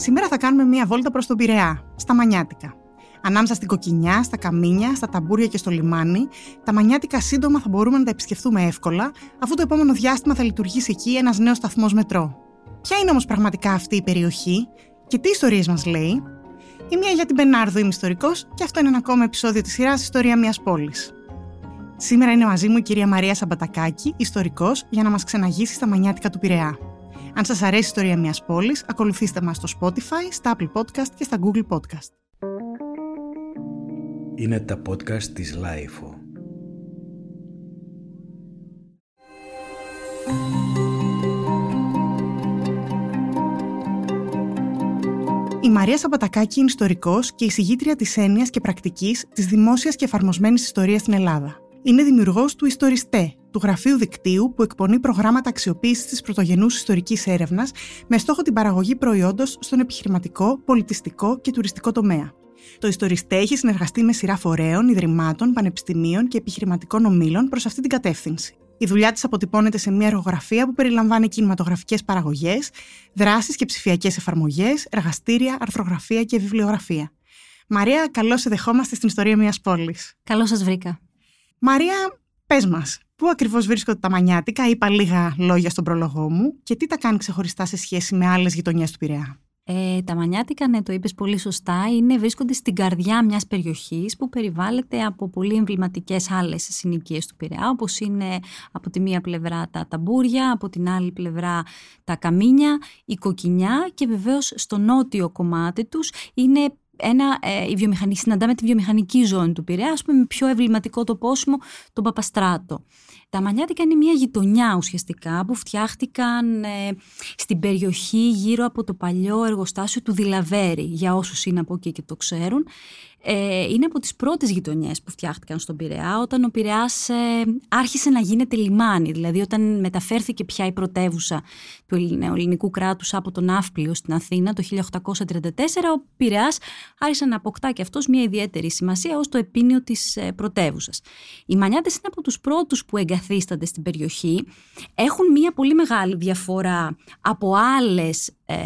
Σήμερα θα κάνουμε μία βόλτα προς τον Πειραιά, στα Μανιάτικα. Ανάμεσα στην Κοκκινιά, στα Καμίνια, στα Ταμπούρια και στο λιμάνι, τα Μανιάτικα σύντομα θα μπορούμε να τα επισκεφθούμε εύκολα, αφού το επόμενο διάστημα θα λειτουργήσει εκεί ένας νέος σταθμός μετρό. Ποια είναι όμως πραγματικά αυτή η περιοχή και τι ιστορίες μας λέει; Η μία για την Πενάρδο είμαι ιστορικός και αυτό είναι ένα ακόμα επεισόδιο της σειράς Ιστορία μιας πόλης. Σήμερα είναι μαζί μου η κυρία Μαρία Σαμπατακάκη, ιστορικός, για να μας ξεναγήσει στα μανιάτικα του Πειραιά. Αν σας αρέσει η ιστορία μιας πόλης, ακολουθήστε μας στο Spotify, στα Apple Podcast και στα Google Podcast. Είναι τα podcast της Lifeo. Η Μαρία Σαμπατακάκη είναι ιστορικός και η συγγήτρια της έννοιας και πρακτικής της δημόσιας και εφαρμοσμένης ιστορίας στην Ελλάδα. Είναι δημιουργός του Ιστοριστέ, του γραφείου δικτύου που εκπονεί προγράμματα αξιοποίησης της πρωτογενούς ιστορικής έρευνας με στόχο την παραγωγή προϊόντος στον επιχειρηματικό, πολιτιστικό και τουριστικό τομέα. Το Ιστοριστέ έχει συνεργαστεί με σειρά φορέων, ιδρυμάτων, πανεπιστημίων και επιχειρηματικών ομίλων προς αυτή την κατεύθυνση. Η δουλειά της αποτυπώνεται σε μια εργογραφία που περιλαμβάνει κινηματογραφικές παραγωγές, δράσεις και ψηφιακές εφαρμογές, εργαστήρια, αρθρογραφία και βιβλιογραφία. Μαρία, καλώς σε δεχόμαστε στην ιστορία μιας πόλης. Καλώς σας βρήκα. Μαρία, πες μας, πού ακριβώς βρίσκονται τα Μανιάτικα, είπα λίγα λόγια στον πρόλογό μου και τι τα κάνει ξεχωριστά σε σχέση με άλλες γειτονιές του Πειραιά; Ε, τα Μανιάτικα, ναι, το είπες πολύ σωστά, είναι, βρίσκονται στην καρδιά μιας περιοχής που περιβάλλεται από πολύ εμβληματικές άλλες συνοικίες του Πειραιά, όπως είναι από τη μία πλευρά τα ταμπούρια, από την άλλη πλευρά τα καμίνια, η κοκκινιά και βεβαίως στο νότιο κομμάτι τους είναι ένα, ε, η βιομηχανική, συναντάμε τη βιομηχανική ζώνη του Πειραιά, ας πούμε, με πιο ευληματικό το πόσιμο, τον Παπαστράτο. Τα Μανιάτικα είναι μια γειτονιά ουσιαστικά που φτιάχτηκαν ε, στην περιοχή γύρω από το παλιό εργοστάσιο του Δηλαβέρη, για όσους είναι από εκεί και το ξέρουν ε, είναι από τις πρώτες γειτονιές που φτιάχτηκαν στον Πειραιά όταν ο Πειραιάς ε, άρχισε να γίνεται λιμάνι, δηλαδή όταν μεταφέρθηκε πια η πρωτεύουσα του ελληνικού κράτους από τον Ναύπλιο στην Αθήνα το 1834, ο Πειραιάς άρχισε να αποκτά και αυτός μια ιδιαίτερη σημασία ως το επίνειο της ε, πρωτεύουσας. Οι Μανιάτες είναι από τους πρώτους που εγκαθίστανται στην περιοχή, έχουν μια πολύ μεγάλη διαφορά από άλλες ε,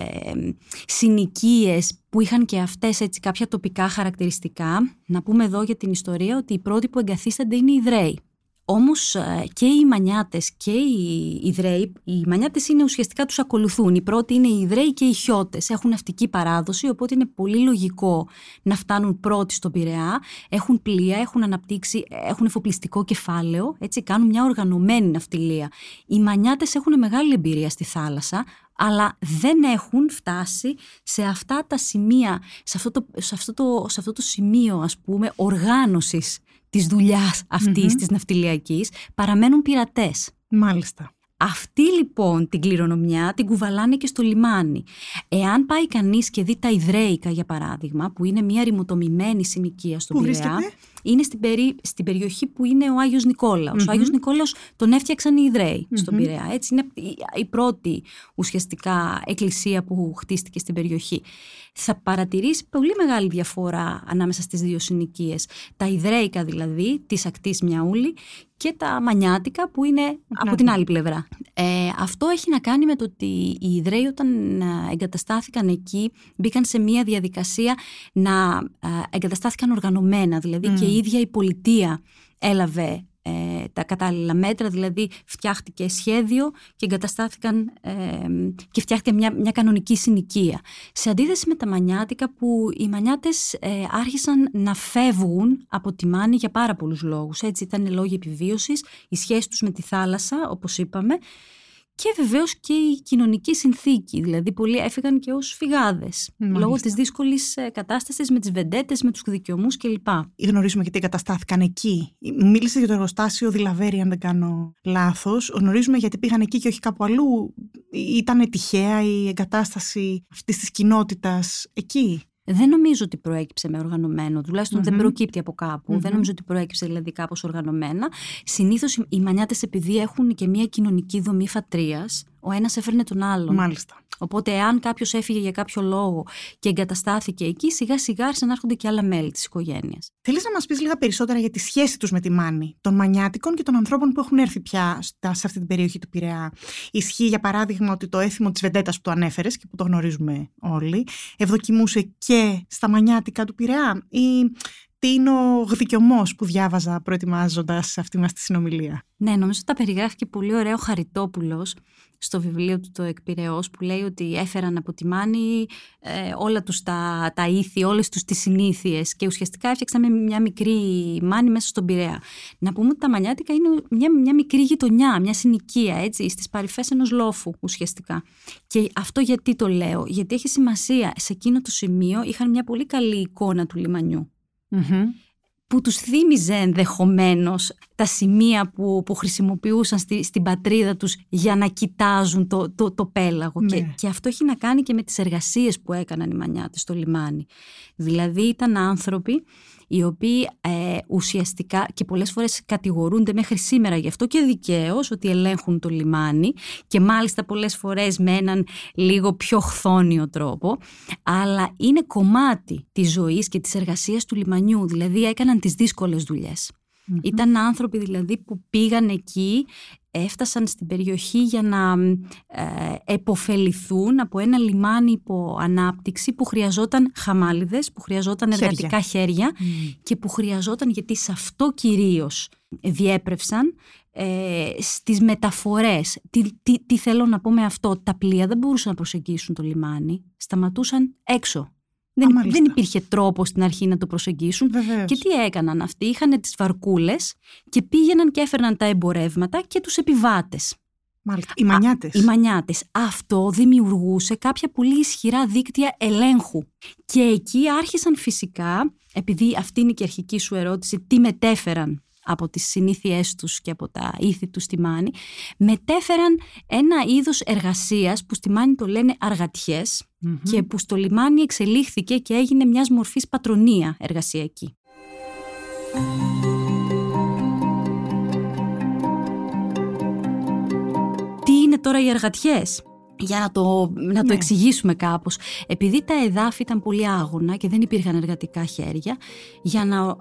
συνοικίες που είχαν και αυτές έτσι κάποια τοπικά χαρακτηριστικά. Να πούμε εδώ για την ιστορία ότι οι πρώτοι που εγκαθίστανται είναι οι Ιδραίοι. Όμως ε, και οι Μανιάτες και οι Ιδραίοι, οι Μανιάτες είναι ουσιαστικά τους ακολουθούν. Οι πρώτοι είναι οι Ιδραίοι και οι Χιώτες. Έχουν ναυτική παράδοση, οπότε είναι πολύ λογικό να φτάνουν πρώτοι στον Πειραιά. Έχουν πλοία, έχουν αναπτύξει, έχουν εφοπλιστικό κεφάλαιο, έτσι κάνουν μια οργανωμένη ναυτιλία. Οι Μανιάτες έχουν μεγάλη εμπειρία στη θάλασσα, αλλά δεν έχουν φτάσει σε αυτά τα σημεία, σε αυτό το, σε αυτό το, σε αυτό το σημείο ας πούμε οργάνωσης της δουλειάς αυτής mm-hmm. της ναυτιλιακής, παραμένουν πειρατές. Μάλιστα. Αυτή λοιπόν την κληρονομιά την κουβαλάνε και στο λιμάνι. Εάν πάει κανείς και δει τα Ιδραίικα για παράδειγμα, που είναι μια ρημοτομημένη συνοικία στον Πειραιά, είναι στην, περί, στην περιοχή που είναι ο Άγιος Νικόλαος. Ο Άγιος Νικόλαος τον έφτιαξαν οι Ιδραίοι στον Πειραιά. Έτσι είναι η πρώτη ουσιαστικά εκκλησία που χτίστηκε στην περιοχή. Θα παρατηρήσει πολύ μεγάλη διαφορά ανάμεσα στις δύο συνοικίες. Τα Ιδραίικα δηλαδή, της ακτής Μιαούλη και τα Μανιάτικα που είναι από την άλλη πλευρά. Ε, αυτό έχει να κάνει με το ότι οι Ιδραίοι όταν ε, εγκαταστάθηκαν εκεί μπήκαν σε μια διαδικασία να ε, εγκαταστάθηκαν οργανωμένα. Δηλαδή και η ίδια η πολιτεία έλαβε ε, τα κατάλληλα μέτρα, δηλαδή φτιάχτηκε σχέδιο και εγκαταστάθηκαν ε, και φτιάχτηκε μια, μια κανονική συνοικία. Σε αντίθεση με τα μανιάτικα που οι μανιάτες ε, άρχισαν να φεύγουν από τη Μάνη για πάρα πολλούς λόγους. Έτσι ήταν λόγοι επιβίωσης, η σχέση τους με τη θάλασσα όπως είπαμε και βεβαίως και η κοινωνική συνθήκη, δηλαδή πολλοί έφυγαν και ως φυγάδες, λόγω της δύσκολης ε, κατάστασης με τις βεντέτες, με τους δικαιωμούς κλπ. Γνωρίζουμε γιατί εγκαταστάθηκαν εκεί. Μίλησε για το εργοστάσιο Δηλαβέρη, αν δεν κάνω λάθος. Γνωρίζουμε γιατί πήγαν εκεί και όχι κάπου αλλού. Ήταν τυχαία η εγκατάσταση αυτής της κοινότητας εκεί. Δεν νομίζω ότι προέκυψε με οργανωμένο, δεν προκύπτει από Δεν νομίζω ότι προέκυψε δηλαδή κάπως οργανωμένα. Συνήθως οι μανιάτες επειδή έχουν και μια κοινωνική δομή φατρίας, ο ένας έφερνε τον άλλον. Μάλιστα. Οπότε, εάν κάποιος έφυγε για κάποιο λόγο και εγκαταστάθηκε εκεί, σιγά σιγά άρχισαν να έρχονται και άλλα μέλη της οικογένειας. Θέλεις να μας πεις λίγα περισσότερα για τη σχέση τους με τη Μάνη, των μανιάτικων και των ανθρώπων που έχουν έρθει πια σε αυτή την περιοχή του Πειραιά; Ισχύει, για παράδειγμα, ότι το έθιμο της Βεντέτας που το ανέφερες και που το γνωρίζουμε όλοι, ευδοκιμούσε και στα μανιάτικα του Πειραιά, ή τι είναι ο γδικιωμός που διάβαζα προετοιμάζοντας αυτή μας τη συνομιλία. Ναι, νομίζω ότι τα περιγράφει και πολύ ωραίο Χαριτόπουλος στο βιβλίο του το Εκπειραιός που λέει ότι έφεραν από τη Μάνη ε, όλα τους τα, τα ήθη, όλες τους τις συνήθειες και ουσιαστικά έφτιαξαν μια μικρή Μάνη μέσα στον Πειραιά. Να πούμε ότι τα Μανιάτικα είναι μια, μια μικρή γειτονιά, μια συνοικία έτσι, στις παρυφές ενός λόφου ουσιαστικά. Και αυτό γιατί το λέω, γιατί έχει σημασία σε εκείνο το σημείο είχαν μια πολύ καλή εικόνα του λιμανιού που τους θύμιζε ενδεχομένως τα σημεία που, που χρησιμοποιούσαν στη, στην πατρίδα τους για να κοιτάζουν το, το, το πέλαγο. Και, Ναι. και αυτό έχει να κάνει και με τις εργασίες που έκαναν οι μανιάτες στο λιμάνι. Δηλαδή ήταν άνθρωποι οι οποίοι ε, ουσιαστικά και πολλές φορές κατηγορούνται μέχρι σήμερα γι' αυτό και δικαίως ότι ελέγχουν το λιμάνι και μάλιστα πολλές φορές με έναν λίγο πιο χθόνιο τρόπο αλλά είναι κομμάτι της ζωής και της εργασίας του λιμανιού δηλαδή έκαναν τις δύσκολες δουλειές. Ήταν άνθρωποι δηλαδή που πήγαν εκεί, έφτασαν στην περιοχή για να ε, εποφεληθούν από ένα λιμάνι υπό ανάπτυξη που χρειαζόταν χαμάλιδες, που χρειαζόταν Χέρια. εργατικά χέρια και που χρειαζόταν γιατί σε αυτό κυρίως διέπρευσαν ε, στις μεταφορές. Τι, τι, τι θέλω να πω με αυτό. Τα πλοία δεν μπορούσαν να προσεγγίσουν το λιμάνι. Σταματούσαν έξω. Δεν, υπ- μάλιστα. δεν υπήρχε τρόπο στην αρχή να το προσεγγίσουν. Βεβαίως. Και τι έκαναν αυτοί. Είχαν τις βαρκούλες και πήγαιναν και έφερναν τα εμπορεύματα και τους επιβάτες. Μάλιστα. Οι μανιάτες. Οι μανιάτες. Αυτό δημιουργούσε κάποια πολύ ισχυρά δίκτυα ελέγχου. Και εκεί άρχισαν φυσικά, επειδή αυτή είναι και η αρχική σου ερώτηση, τι μετέφεραν από τις συνήθειές τους και από τα ήθη τους στη Μάνη, μετέφεραν ένα είδος εργασίας που στη Μάνη το λένε αργατιές Μμμ. και που στο λιμάνι εξελίχθηκε και έγινε μιας μορφής πατρονία εργασιακή. Τι είναι τώρα οι αργατιές; Για να το, να το Ναι. εξηγήσουμε κάπως. Επειδή τα εδάφη ήταν πολύ άγωνα και δεν υπήρχαν εργατικά χέρια, για να α,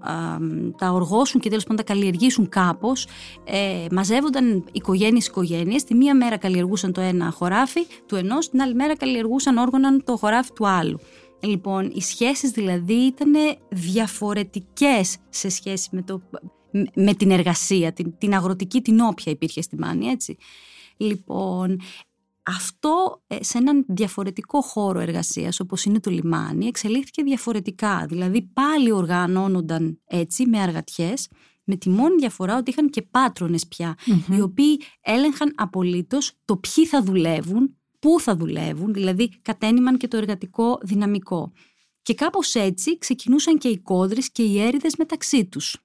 τα οργώσουν και τέλος πάντων τα καλλιεργήσουν κάπως, ε, μαζεύονταν οικογένειες οικογένειες. Τη μία μέρα καλλιεργούσαν το ένα χωράφι του ενός, την άλλη μέρα καλλιεργούσαν όργωναν το χωράφι του άλλου. Λοιπόν, οι σχέσεις δηλαδή ήταν διαφορετικές σε σχέση με, το, με την εργασία, την, την αγροτική, την όποια υπήρχε στη Μάνη, έτσι. Λοιπόν, αυτό ε, σε έναν διαφορετικό χώρο εργασίας όπως είναι το λιμάνι εξελίχθηκε διαφορετικά. Δηλαδή πάλι οργανώνονταν έτσι με αργατιές με τη μόνη διαφορά ότι είχαν και πάτρονες πια οι οποίοι έλεγχαν απολύτως το ποιοι θα δουλεύουν, πού θα δουλεύουν, δηλαδή κατένυμαν και το εργατικό δυναμικό. Και κάπως έτσι ξεκινούσαν και οι κόδρες και οι έρηδες μεταξύ τους.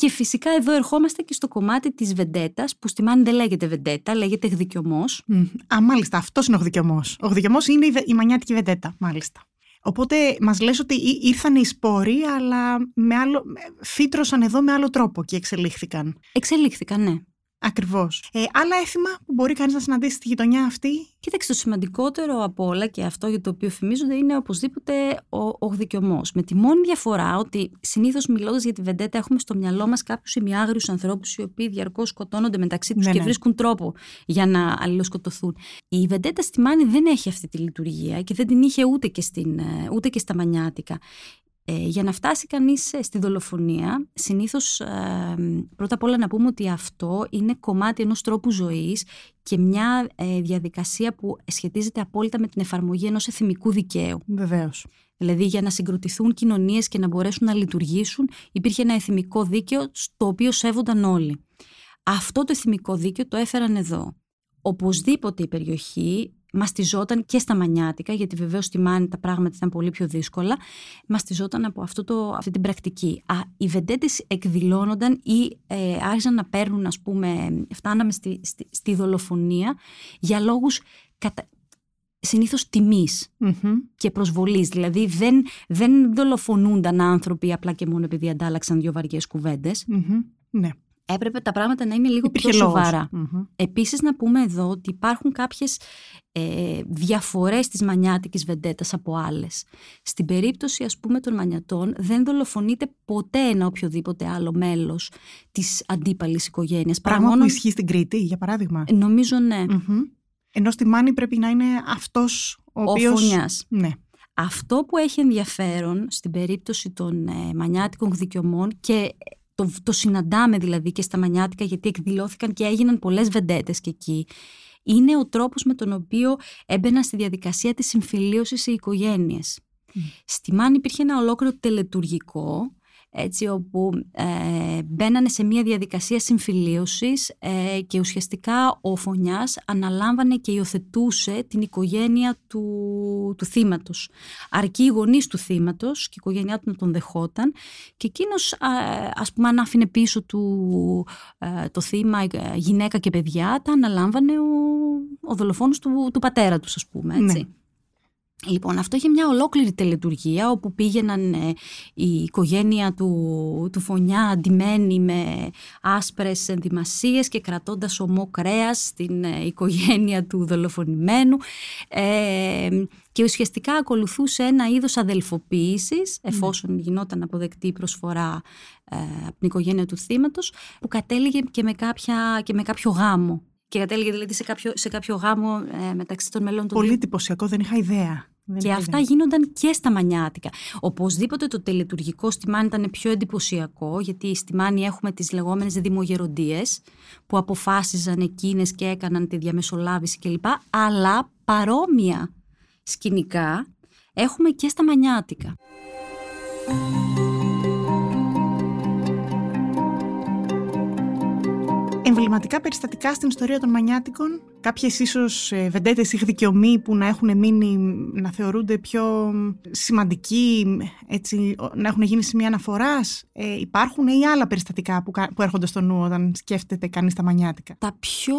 Και φυσικά εδώ ερχόμαστε και στο κομμάτι της βεντέτας, που στη Μάνη δεν λέγεται βεντέτα, λέγεται γδικιωμός. Μμ. Α, μάλιστα, αυτός είναι ο γδικιωμός. Ο γδικιωμός είναι η, βε- η μανιάτικη βεντέτα, μάλιστα. Οπότε μας λες ότι ή- ήρθαν οι σπόροι, αλλά με άλλο, με- φύτρωσαν εδώ με άλλο τρόπο και εξελίχθηκαν. Εξελίχθηκαν, ναι. Ακριβώς. Ε, άλλα έθιμα που μπορεί κανείς να συναντήσει στη γειτονιά αυτή; Κοίταξε, το σημαντικότερο από όλα και αυτό για το οποίο φημίζονται είναι οπωσδήποτε ο, ο γδικιωμός. Με τη μόνη διαφορά ότι συνήθως μιλώντας για τη βεντέτα έχουμε στο μυαλό μας κάποιους ημιάγριους ανθρώπους οι οποίοι διαρκώς σκοτώνονται μεταξύ τους Ναι, και ναι. βρίσκουν τρόπο για να αλληλοσκοτωθούν. Η βεντέτα στη Μάνη δεν έχει αυτή τη λειτουργία και δεν την είχε ούτε και, στην, ε, ούτε και στα Μανιάτικα. Ε, για να φτάσει κανείς ε, στη δολοφονία, συνήθως ε, πρώτα απ' όλα να πούμε ότι αυτό είναι κομμάτι ενός τρόπου ζωής και μια ε, διαδικασία που σχετίζεται απόλυτα με την εφαρμογή ενός εθιμικού δικαίου. Βεβαίως. Δηλαδή για να συγκροτηθούν κοινωνίες και να μπορέσουν να λειτουργήσουν υπήρχε ένα εθιμικό δίκαιο στο οποίο σέβονταν όλοι. Αυτό το εθιμικό δίκαιο το έφεραν εδώ. Οπωσδήποτε η περιοχή μαστιζόταν και στα Μανιάτικα, γιατί βεβαίως στη Μάνη τα πράγματα ήταν πολύ πιο δύσκολα, μαστιζόταν από αυτό το, αυτή την πρακτική. Α, οι βεντέτες εκδηλώνονταν ή ε, άρχισαν να παίρνουν, ας πούμε, φτάναμε στη, στη, στη δολοφονία για λόγους κατα... συνήθως τιμής Μμμ. και προσβολής. Δηλαδή δεν, δεν δολοφονούνταν άνθρωποι απλά και μόνο επειδή αντάλλαξαν δύο βαριές κουβέντες. Μμμ. Ναι. Έπρεπε τα πράγματα να είναι λίγο Υπήρχε πιο λόγος. σοβαρά. Μμμ. Επίσης να πούμε εδώ ότι υπάρχουν κάποιες ε, διαφορές της μανιάτικης βεντέτας από άλλες. Στην περίπτωση ας πούμε των μανιατών δεν δολοφονείται ποτέ ένα οποιοδήποτε άλλο μέλος της αντίπαλης οικογένειας. παρά Πράγμα μόνο- που ισχύει στην Κρήτη, για παράδειγμα. Νομίζω ναι. Μμμ. Ενώ στη Μάνη πρέπει να είναι αυτός ο, Ο οποίος... φωνιάς. Ναι. Αυτό που έχει ενδιαφέρον στην περίπτωση των ε, μανιάτικων δικαιωμών και το, το συναντάμε δηλαδή και στα μανιάτικα γιατί εκδηλώθηκαν και έγιναν πολλές βεντέτες και εκεί είναι ο τρόπος με τον οποίο έμπαιναν στη διαδικασία της συμφιλίωσης οι οικογένειες. Μμ. Στη Μάνη υπήρχε ένα ολόκληρο τελετουργικό έτσι όπου ε, μπαίνανε σε μια διαδικασία συμφιλίωσης ε, και ουσιαστικά ο Φωνιάς αναλάμβανε και υιοθετούσε την οικογένεια του, του θύματος. Αρκεί οι γονείς του θύματος και η οικογένειά του να τον δεχόταν και εκείνος α, ας πούμε αν άφηνε πίσω του ε, το θύμα ε, γυναίκα και παιδιά τα αναλάμβανε ο, ο δολοφόνος του, του πατέρα τους ας πούμε έτσι. Ναι. Λοιπόν, αυτό είχε μια ολόκληρη τελετουργία όπου πήγαιναν ε, η οικογένεια του, του Φωνιά αντιμένη με άσπρες ενδυμασίες και κρατώντας ομό κρέας στην ε, οικογένεια του δολοφονημένου ε, και ουσιαστικά ακολουθούσε ένα είδος αδελφοποίησης εφόσον γινόταν αποδεκτή η προσφορά ε, από την οικογένεια του θύματος που κατέληγε και με, κάποια, και με κάποιο γάμο. Και κατέληγε δηλαδή σε κάποιο, σε κάποιο γάμο ε, μεταξύ των μελών των Πολύ δύο εντυπωσιακό, δεν είχα ιδέα. Δεν και είχα αυτά ιδέα. γίνονταν και στα μανιάτικα. Οπωσδήποτε το τελετουργικό στη Μάνη ήταν πιο εντυπωσιακό, γιατί στη Μάνη έχουμε τις λεγόμενες δημογεροντίες, που αποφάσιζαν εκείνες και έκαναν τη διαμεσολάβηση κλπ. Αλλά παρόμοια σκηνικά έχουμε και στα μανιάτικα. Εμβληματικά περιστατικά στην ιστορία των Μανιάτικων, κάποιες ίσως ε, βεντέτες ή δικαιωμοί που να έχουν μείνει, να θεωρούνται πιο σημαντικοί, έτσι, ο- να έχουν γίνει σημεία αναφοράς. Ε, υπάρχουν ή άλλα περιστατικά που, κα- που έρχονται στο νου όταν σκέφτεται κανείς τα Μανιάτικα; Τα πιο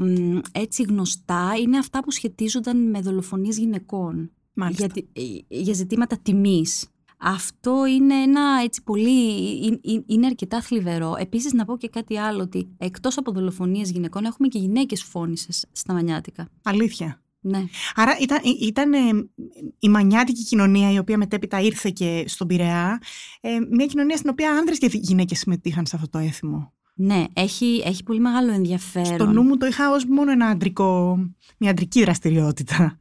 μ, έτσι γνωστά είναι αυτά που σχετίζονταν με δολοφονίες γυναικών. Μάλιστα. για, τη- ε, για ζητήματα τιμής. Αυτό είναι ένα έτσι πολύ, ε, ε, είναι αρκετά θλιβερό. Επίσης να πω και κάτι άλλο, ότι εκτός από δολοφονίες γυναικών έχουμε και γυναίκες φώνησες στα μανιάτικα. Αλήθεια. Ναι. Άρα ήταν, ε, ήταν ε, η μανιάτικη κοινωνία η οποία μετέπειτα ήρθε και στον Πειραιά, ε, μια κοινωνία στην οποία άνδρες και γυναίκες συμμετείχαν σε αυτό το έθιμο. Ναι, έχει, έχει πολύ μεγάλο ενδιαφέρον. Στο νου μου το είχα ως μόνο ένα αντρικό, μια αντρική δραστηριότητα.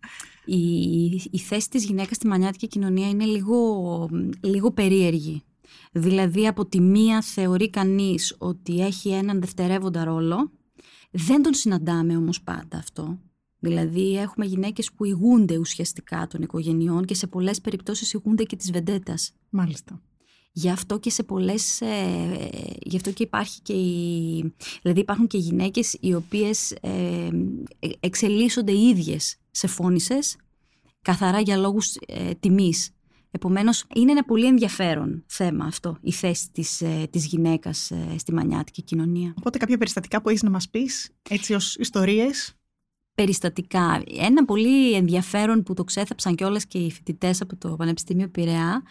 Η, η θέση της γυναίκας στη μανιάτικη κοινωνία είναι λίγο, λίγο περίεργη. Δηλαδή από τη μία θεωρεί κανείς ότι έχει έναν δευτερεύοντα ρόλο. Δεν τον συναντάμε όμως πάντα αυτό. Δηλαδή έχουμε γυναίκες που ηγούνται ουσιαστικά των οικογενειών και σε πολλές περιπτώσεις ηγούνται και της βεντέτας. Μάλιστα. Γι' αυτό και σε πολλές, ε, γι' αυτό και υπάρχει και η, δηλαδή υπάρχουν και γυναίκες οι οποίες ε, ε, εξελίσσονται οι ίδιες σε φώνησες καθαρά για λόγους ε, τιμής. Επομένως είναι ένα πολύ ενδιαφέρον θέμα αυτό, η θέση της, ε, της γυναίκας ε, στη μανιάτικη κοινωνία. Οπότε κάποια περιστατικά που έχεις να μας πεις, έτσι ως ιστορίες; περιστατικά. Ένα πολύ ενδιαφέρον που το ξέθαψαν κιόλας και οι φοιτητές από το Πανεπιστήμιο Πειραιά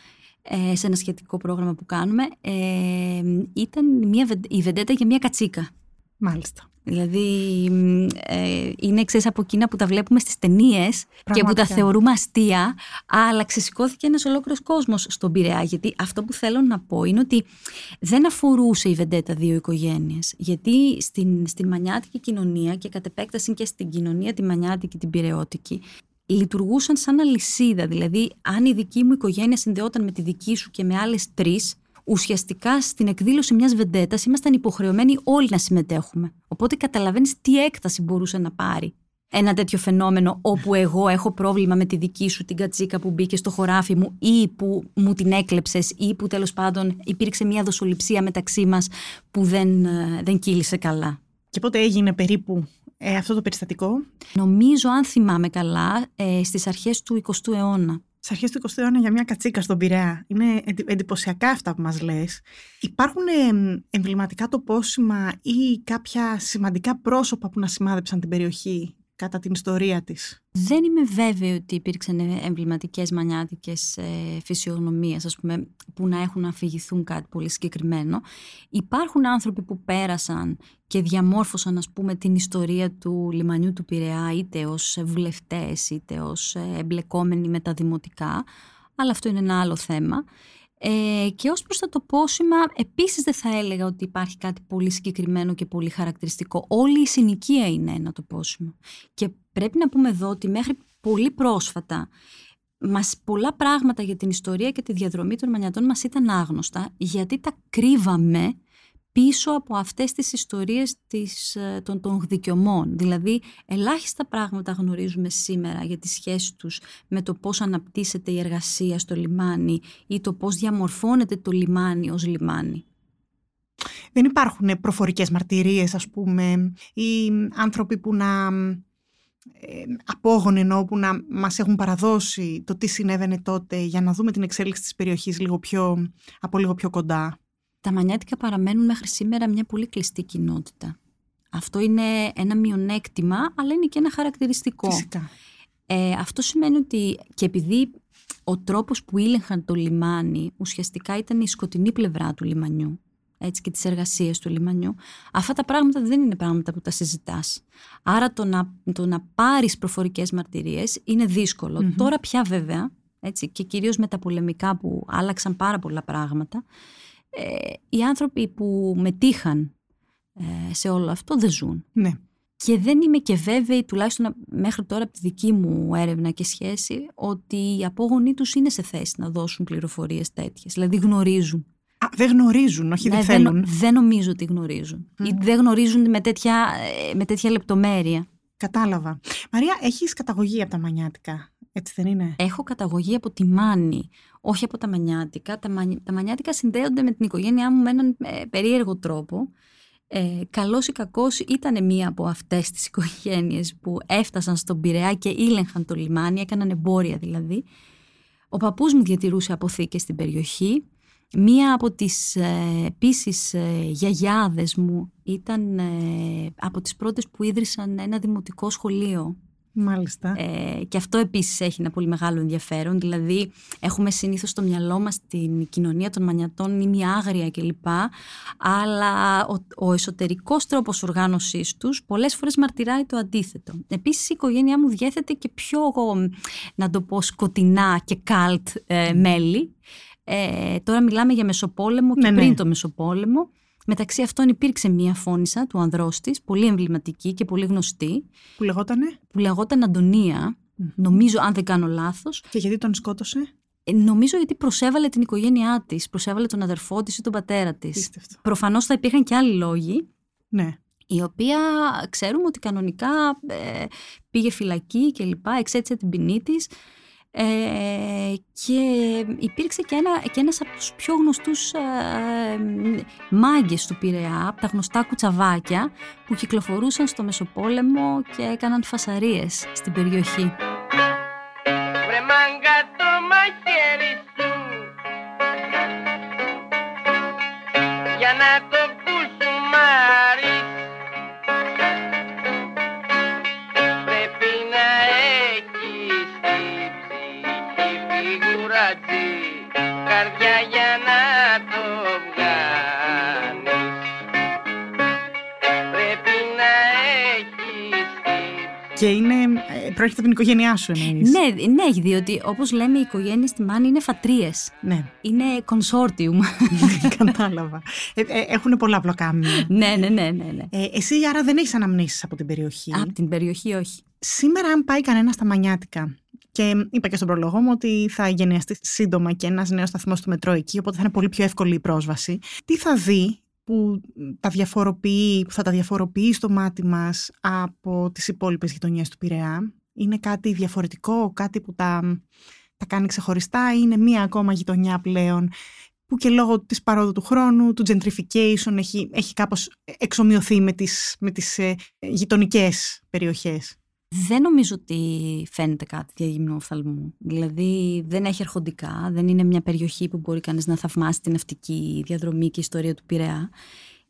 ε, σε ένα σχετικό πρόγραμμα που κάνουμε ε, ήταν μια, βεν- η βεντέτα για μια κατσίκα. Μάλιστα. Δηλαδή μ, ε, είναι ξέρεις από εκείνα που τα βλέπουμε στις ταινίες και που τα Πραγματικά. θεωρούμε αστεία αλλά ξεσηκώθηκε ένας ολόκληρος κόσμος στον Πειραιά. Γιατί αυτό που θέλω να πω είναι ότι δεν αφορούσε η βεντέτα δύο οικογένειες. Γιατί στην, στην μανιάτικη κοινωνία και κατ' επέκταση και στην κοινωνία τη μανιάτικη την πειραιώτικη λειτουργούσαν σαν αλυσίδα. Δηλαδή αν η δική μου οικογένεια συνδεόταν με τη δική σου και με άλλες τρεις ουσιαστικά στην εκδήλωση μιας βεντέτας ήμασταν υποχρεωμένοι όλοι να συμμετέχουμε. Οπότε καταλαβαίνεις τι έκταση μπορούσε να πάρει ένα τέτοιο φαινόμενο όπου εγώ έχω πρόβλημα με τη δική σου την κατσίκα που μπήκε στο χωράφι μου ή που μου την έκλεψες ή που τέλος πάντων υπήρξε μια δοσοληψία μεταξύ μας που δεν, ε, δεν κύλησε καλά. Και πότε έγινε περίπου ε, αυτό το περιστατικό; Νομίζω αν θυμάμαι καλά ε, στις αρχές του 20ου αιώνα. Στι αρχές του 20ου αιώνα για μια κατσίκα στον Πειραιά. Είναι εντι- εντυπωσιακά αυτά που μας λες. Υπάρχουν ε, εμβληματικά τοπόσιμα ή κάποια σημαντικά πρόσωπα που να σημάδεψαν την περιοχή; Κατά την ιστορία της. Δεν είμαι βέβαιη ότι υπήρξαν εμβληματικές μανιάτικες ε, φυσιογνωμίες ας πούμε, που να έχουν αφηγηθούν κάτι πολύ συγκεκριμένο. Υπάρχουν άνθρωποι που πέρασαν και διαμόρφωσαν ας πούμε, την ιστορία του λιμανιού του Πειραιά είτε ως βουλευτές είτε ως ε, εμπλεκόμενοι με τα δημοτικά, αλλά αυτό είναι ένα άλλο θέμα. Ε, και ως προς το τοπόσημα, επίσης δεν θα έλεγα ότι υπάρχει κάτι πολύ συγκεκριμένο και πολύ χαρακτηριστικό. Όλη η συνοικία είναι ένα τοπόσιμο. Και πρέπει να πούμε εδώ ότι μέχρι πολύ πρόσφατα μας πολλά πράγματα για την ιστορία και τη διαδρομή των μανιατών μας ήταν άγνωστα γιατί τα κρύβαμε πίσω από αυτές τις ιστορίες της, ε, των, των δικαιωμών. Δηλαδή, ελάχιστα πράγματα γνωρίζουμε σήμερα για τη σχέση τους με το πώς αναπτύσσεται η εργασία στο λιμάνι ή το πώς διαμορφώνεται το λιμάνι ως λιμάνι. Δεν υπάρχουν προφορικές μαρτυρίες, ας πούμε, ή άνθρωποι που να ε, απόγονοι ενώ που να μας έχουν παραδώσει το τι συνέβαινε τότε για να δούμε την εξέλιξη της περιοχής λίγο πιο, από λίγο πιο κοντά τα μανιάτικα παραμένουν μέχρι σήμερα μια πολύ κλειστή κοινότητα. Αυτό είναι ένα μειονέκτημα, αλλά είναι και ένα χαρακτηριστικό. Φυσικά. Ε, αυτό σημαίνει ότι και επειδή ο τρόπος που ήλεγχαν το λιμάνι ουσιαστικά ήταν η σκοτεινή πλευρά του λιμανιού έτσι, και τις εργασίες του λιμανιού, αυτά τα πράγματα δεν είναι πράγματα που τα συζητάς. Άρα το να, το να πάρεις προφορικές μαρτυρίες είναι Τώρα πια βέβαια, έτσι, και κυρίως με τα πολεμικά που άλλαξαν πάρα πολλά πράγματα, ε, οι άνθρωποι που μετήχαν ε, σε όλο αυτό δεν ζουν. Ναι. Και δεν είμαι και βέβαιη, τουλάχιστον μέχρι τώρα από τη δική μου έρευνα και σχέση, ότι οι απόγονοί τους είναι σε θέση να δώσουν πληροφορίες τέτοιες. Δηλαδή γνωρίζουν. Α, δεν γνωρίζουν, όχι ναι, δεν θέλουν. Δεν, δεν νομίζω ότι γνωρίζουν. Ή δεν γνωρίζουν με τέτοια, ε, με τέτοια λεπτομέρεια. Κατάλαβα. Μαρία, έχεις καταγωγή από τα μανιάτικα; Έτσι δεν είναι; Έχω καταγωγή από τη Μάνη, όχι από τα Μανιάτικα. Τα, τα Μανιάτικα συνδέονται με την οικογένειά μου με έναν ε, περίεργο τρόπο. Ε, καλός ή κακός ήταν μία από αυτές τις οικογένειες που έφτασαν στον Πειραιά και ήλεγχαν το λιμάνι, έκαναν εμπόρια δηλαδή. Ο παππούς μου διατηρούσε αποθήκες στην περιοχή. Μία από τις ε, επίσης ε, γιαγιάδες μου ήταν ε, από τις πρώτες που ίδρυσαν ένα δημοτικό σχολείο Μάλιστα. Ε, και αυτό επίσης έχει ένα πολύ μεγάλο ενδιαφέρον. Δηλαδή, έχουμε συνήθως στο μυαλό μας την κοινωνία των μανιατών, η μια άγρια κλπ. Αλλά ο, ο εσωτερικός τρόπος οργάνωσής τους πολλές φορές μαρτυράει το αντίθετο. Επίσης, η οικογένειά μου διέθετε και πιο, να το πω, σκοτεινά και καλτ ε, μέλη. Ε, τώρα μιλάμε για Μεσοπόλεμο και ναι, πριν ναι. το Μεσοπόλεμο. Μεταξύ αυτών υπήρξε μία φώνησα του ανδρός της, πολύ εμβληματική και πολύ γνωστή. Που λεγότανε; Που λεγόταν Αντωνία, νομίζω αν δεν κάνω λάθος. Και γιατί τον σκότωσε; Ε, νομίζω γιατί προσέβαλε την οικογένειά της, προσέβαλε τον αδερφό της ή τον πατέρα της. Πίστευτο. Προφανώς θα υπήρχαν και άλλοι λόγοι. Ναι. Η οποία ξέρουμε ότι κανονικά ε, πήγε φυλακή και λοιπά, εξέτησε την ποινή της. Ε, και υπήρξε και, ένα, και ένας από τους πιο γνωστούς ε, μάγκες του Πειραιά, τα γνωστά κουτσαβάκια που κυκλοφορούσαν στο Μεσοπόλεμο και έκαναν φασαρίες στην περιοχή. Ε, πρόκειται από την οικογένειά σου εννοείς. Ναι, ναι, διότι όπως λέμε οι οικογένειες στη Μάνη είναι φατρίες. Ναι. Είναι consortium. Κατάλαβα. Ε, ε, έχουν πολλά πλοκάμια. ναι, ναι, ναι, ναι. ναι. Ε, εσύ άρα δεν έχεις αναμνήσεις από την περιοχή; Από την περιοχή όχι. Σήμερα αν πάει κανένας στα Μανιάτικα και είπα και στον προλόγο μου ότι θα γενιαστεί σύντομα και ένας νέος σταθμός του μετρό εκεί, οπότε θα είναι πολύ πιο εύκολη η πρόσβαση. Τι θα δει που, τα διαφοροποιεί, που θα τα διαφοροποιεί στο μάτι μας από τις υπόλοιπες γειτονιές του Πειραιά; Είναι κάτι διαφορετικό, κάτι που τα, τα κάνει ξεχωριστά ή είναι μία ακόμα γειτονιά πλέον που και λόγω της παρόδου του χρόνου, του gentrification έχει, έχει κάπως εξομοιωθεί με τις, με τις ε, γειτονικές περιοχές. Δεν νομίζω ότι φαίνεται κάτι διαγυμνού οφθαλμού. Δηλαδή δεν έχει αρχοντικά, δεν είναι μια περιοχή που μπορεί κανείς να θαυμάσει την ναυτική διαδρομή και ιστορία του Πειραιά.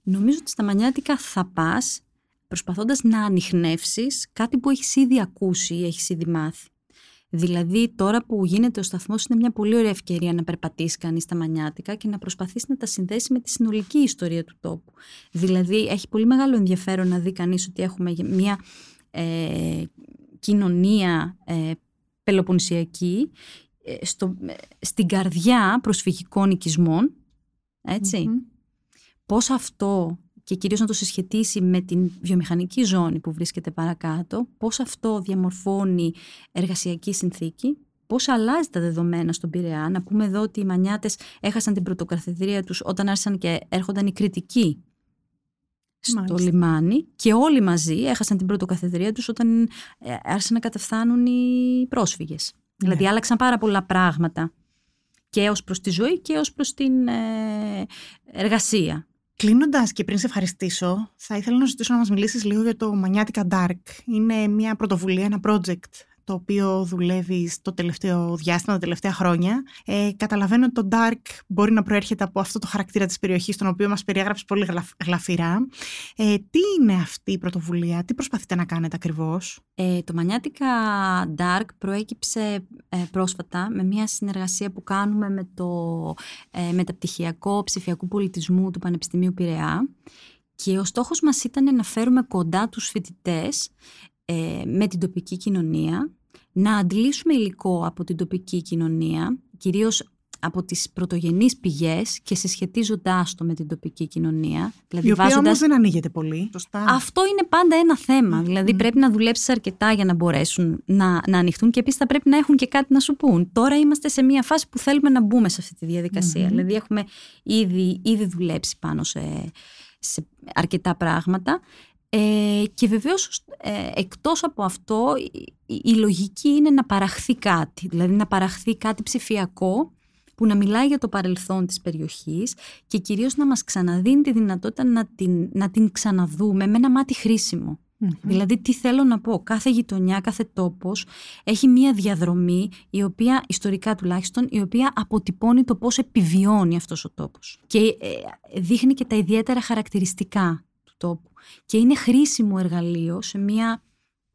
Νομίζω ότι στα Μανιάτικα θα πας προσπαθώντας να ανοιχνεύσεις κάτι που έχεις ήδη ακούσει ή έχεις ήδη μάθει. Δηλαδή, τώρα που γίνεται ο σταθμός, είναι μια πολύ ωραία ευκαιρία να περπατήσεις κανείς τα μανιάτικα και να προσπαθήσεις να τα συνδέσεις με τη συνολική ιστορία του τόπου. Δηλαδή, έχει πολύ μεγάλο ενδιαφέρον να δει κανείς ότι έχουμε μια ε, κοινωνία ε, πελοποννησιακή ε, στο, ε, στην καρδιά προσφυγικών οικισμών, έτσι. Πώς αυτό και κυρίως να το συσχετίσει με την βιομηχανική ζώνη που βρίσκεται παρακάτω, πώς αυτό διαμορφώνει εργασιακή συνθήκη, πώς αλλάζει τα δεδομένα στον Πειραιά. Να πούμε εδώ ότι οι Μανιάτες έχασαν την πρωτοκαθεδρία τους όταν άρχισαν και έρχονταν οι κριτικοί στο λιμάνι και όλοι μαζί έχασαν την πρωτοκαθεδρία τους όταν ε, άρχισαν να καταφθάνουν οι πρόσφυγες. Ναι. Δηλαδή άλλαξαν πάρα πολλά πράγματα και ως προς τη ζωή και ως προς την ε, εργασία. Κλείνοντας και πριν σε ευχαριστήσω, θα ήθελα να ζητήσω να μας μιλήσεις λίγο για το Μανιάτικα Dark. Είναι μια πρωτοβουλία, ένα project το οποίο δουλεύει στο τελευταίο διάστημα, τα τελευταία χρόνια. Ε, καταλαβαίνω ότι το dark μπορεί να προέρχεται από αυτό το χαρακτήρα της περιοχής, τον οποίο μας περιέγραψε πολύ γλαφυρά. Ε, τι είναι αυτή η πρωτοβουλία, τι προσπαθείτε να κάνετε ακριβώς; Ε, το Μανιάτικα Dark προέκυψε ε, πρόσφατα με μια συνεργασία που κάνουμε με το ε, μεταπτυχιακό ψηφιακού πολιτισμού του Πανεπιστημίου Πειραιά και ο στόχος μας ήταν να φέρουμε κοντά τους φοιτητές ε, με την τοπική κοινωνία να αντλήσουμε υλικό από την τοπική κοινωνία, κυρίως από τις πρωτογενείς πηγές και συσχετίζοντάς το με την τοπική κοινωνία. Δηλαδή Η οποία βάζοντας... όμως δεν ανοίγεται πολύ. Σωστά. Αυτό είναι πάντα ένα θέμα. Δηλαδή πρέπει να δουλέψεις αρκετά για να μπορέσουν να, να ανοιχτούν και επίσης θα πρέπει να έχουν και κάτι να σου πούν. Τώρα είμαστε σε μια φάση που θέλουμε να μπούμε σε αυτή τη διαδικασία. Δηλαδή έχουμε ήδη, ήδη δουλέψει πάνω σε, σε αρκετά πράγματα. Ε, και βεβαίως ε, εκτός από αυτό η, λογική είναι να παραχθεί κάτι, δηλαδή να παραχθεί κάτι ψηφιακό που να μιλάει για το παρελθόν της περιοχής και κυρίως να μας ξαναδίνει τη δυνατότητα να την, να την ξαναδούμε με ένα μάτι Δηλαδή τι θέλω να πω, κάθε γειτονιά, κάθε τόπος έχει μία διαδρομή η οποία, ιστορικά τουλάχιστον, η οποία αποτυπώνει το πώς επιβιώνει αυτός ο τόπος. Και ε, δείχνει και τα ιδιαίτερα χαρακτηριστικά του τόπου και είναι χρήσιμο εργαλείο σε μια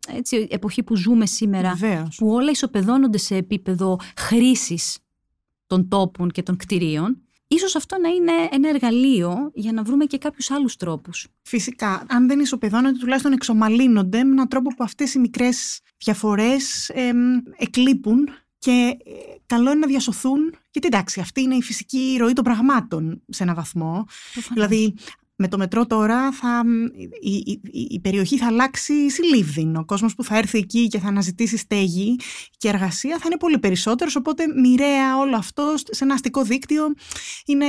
έτσι, εποχή που ζούμε σήμερα που όλα ισοπεδώνονται σε επίπεδο χρήσης των τόπων και των κτηρίων Ίσως αυτό να είναι ένα εργαλείο για να βρούμε και κάποιους άλλους τρόπους. Φυσικά, αν δεν ισοπεδώνονται, τουλάχιστον εξομαλύνονται με έναν τρόπο που αυτές οι μικρές διαφορές εκλείπουν και ε, καλό είναι να διασωθούν. Γιατί εντάξει, αυτή είναι η φυσική ροή των πραγμάτων σε ένα βαθμό. Δηλαδή, με το μετρό τώρα θα, η, η, περιοχή θα αλλάξει συλλήβδιν. Ο κόσμος που θα έρθει εκεί και θα αναζητήσει στέγη και εργασία θα είναι πολύ περισσότερος, οπότε μοιραία όλο αυτό σε ένα αστικό δίκτυο είναι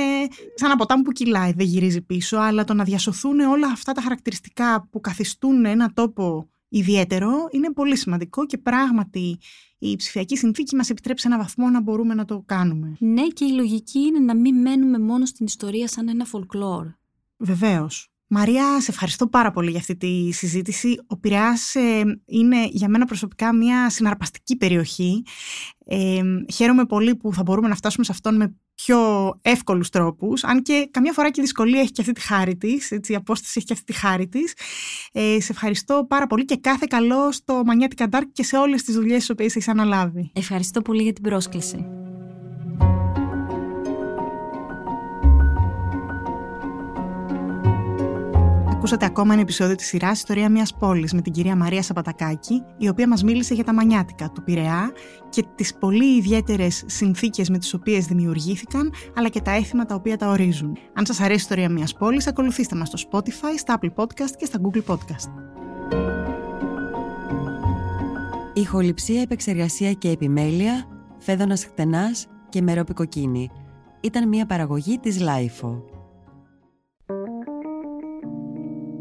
σαν ένα ποτάμι που κυλάει, δεν γυρίζει πίσω, αλλά το να διασωθούν όλα αυτά τα χαρακτηριστικά που καθιστούν ένα τόπο ιδιαίτερο είναι πολύ σημαντικό και πράγματι η ψηφιακή συνθήκη μας επιτρέπει σε ένα βαθμό να μπορούμε να το κάνουμε. Ναι και η λογική είναι να μην μένουμε μόνο στην ιστορία σαν ένα folklore. Βεβαίως. Μαρία, σε ευχαριστώ πάρα πολύ για αυτή τη συζήτηση. Ο Πειραιάς ε, είναι για μένα προσωπικά μια συναρπαστική περιοχή. Ε, χαίρομαι πολύ που θα μπορούμε να φτάσουμε σε αυτόν με πιο εύκολους τρόπους, αν και καμιά φορά και η δυσκολία έχει και αυτή τη χάρη της, έτσι, η απόσταση έχει και αυτή τη χάρη της. Ε, σε ευχαριστώ πάρα πολύ και κάθε καλό στο Μανιάτικα Dark και σε όλες τις δουλειές τις οποίες έχεις αναλάβει. Ευχαριστώ πολύ για την πρόσκληση. Ακούσατε ακόμα ένα επεισόδιο της σειράς Ιστορία μιας πόλης με την κυρία Μαρία Σαπατακάκη, η οποία μας μίλησε για τα μανιάτικα του Πειραιά και τις πολύ ιδιαίτερες συνθήκες με τις οποίες δημιουργήθηκαν, αλλά και τα έθιμα τα οποία τα ορίζουν. Αν σας αρέσει η Ιστορία μιας πόλης, ακολουθήστε μας στο Spotify, στα Apple Podcast και στα Google Podcast. Ηχοληψία, επεξεργασία και επιμέλεια, φέδωνας χτενάς και μερόπικοκίνη. Ήταν μια παραγωγή της Lifeo.